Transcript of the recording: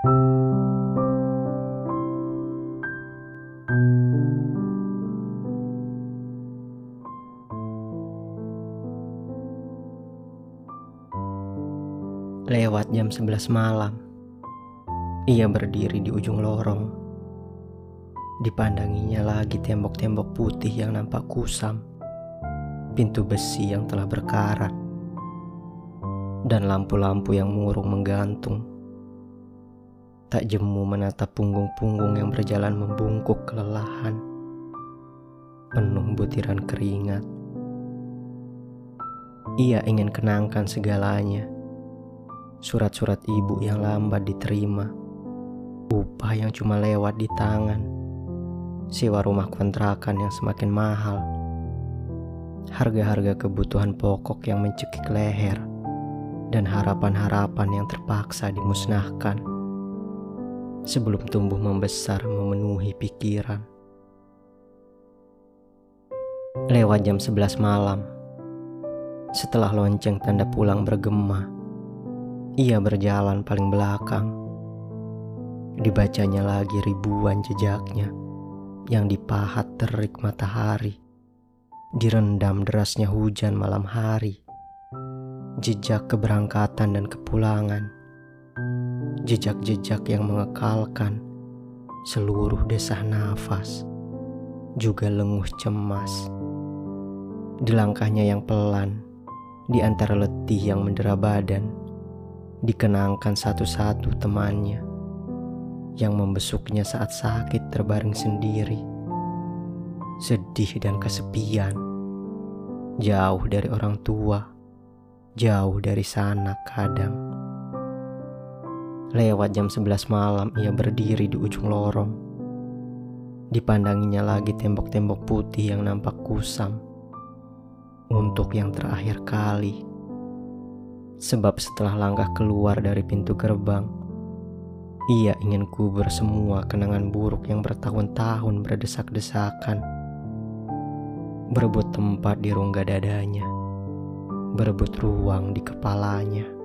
Lewat jam 11 malam, ia berdiri di ujung lorong. Dipandanginya lagi tembok-tembok putih yang nampak kusam, pintu besi yang telah berkarat, dan lampu-lampu yang murung menggantung. Tak jemu menatap punggung-punggung yang berjalan membungkuk kelelahan, penuh butiran keringat. Ia ingin kenangkan segalanya. Surat-surat ibu yang lambat diterima, upah yang cuma lewat di tangan, sewa rumah kontrakan yang semakin mahal, harga-harga kebutuhan pokok yang mencekik leher, dan harapan-harapan yang terpaksa dimusnahkan sebelum tumbuh membesar memenuhi pikiran. Lewat jam 11 malam, setelah lonceng tanda pulang bergema, ia berjalan paling belakang. Dibacanya lagi ribuan jejaknya yang dipahat terik matahari. Direndam derasnya hujan malam hari. Jejak keberangkatan dan kepulangan. Jejak-jejak yang mengekalkan seluruh desah nafas. Juga lenguh cemas. Di langkahnya yang pelan, di antara letih yang mendera badan, dikenangkan satu-satu temannya yang membesuknya saat sakit terbaring sendiri, sedih dan kesepian, jauh dari orang tua, jauh dari sana kadang. Lewat jam 11 malam ia berdiri di ujung lorong. Dipandanginya lagi tembok-tembok putih yang nampak kusam. Untuk yang terakhir kali Sebab setelah langkah keluar dari pintu gerbang, ia ingin kubur semua kenangan buruk yang bertahun-tahun berdesak-desakan. Berebut tempat di rongga dadanya, berebut ruang di kepalanya.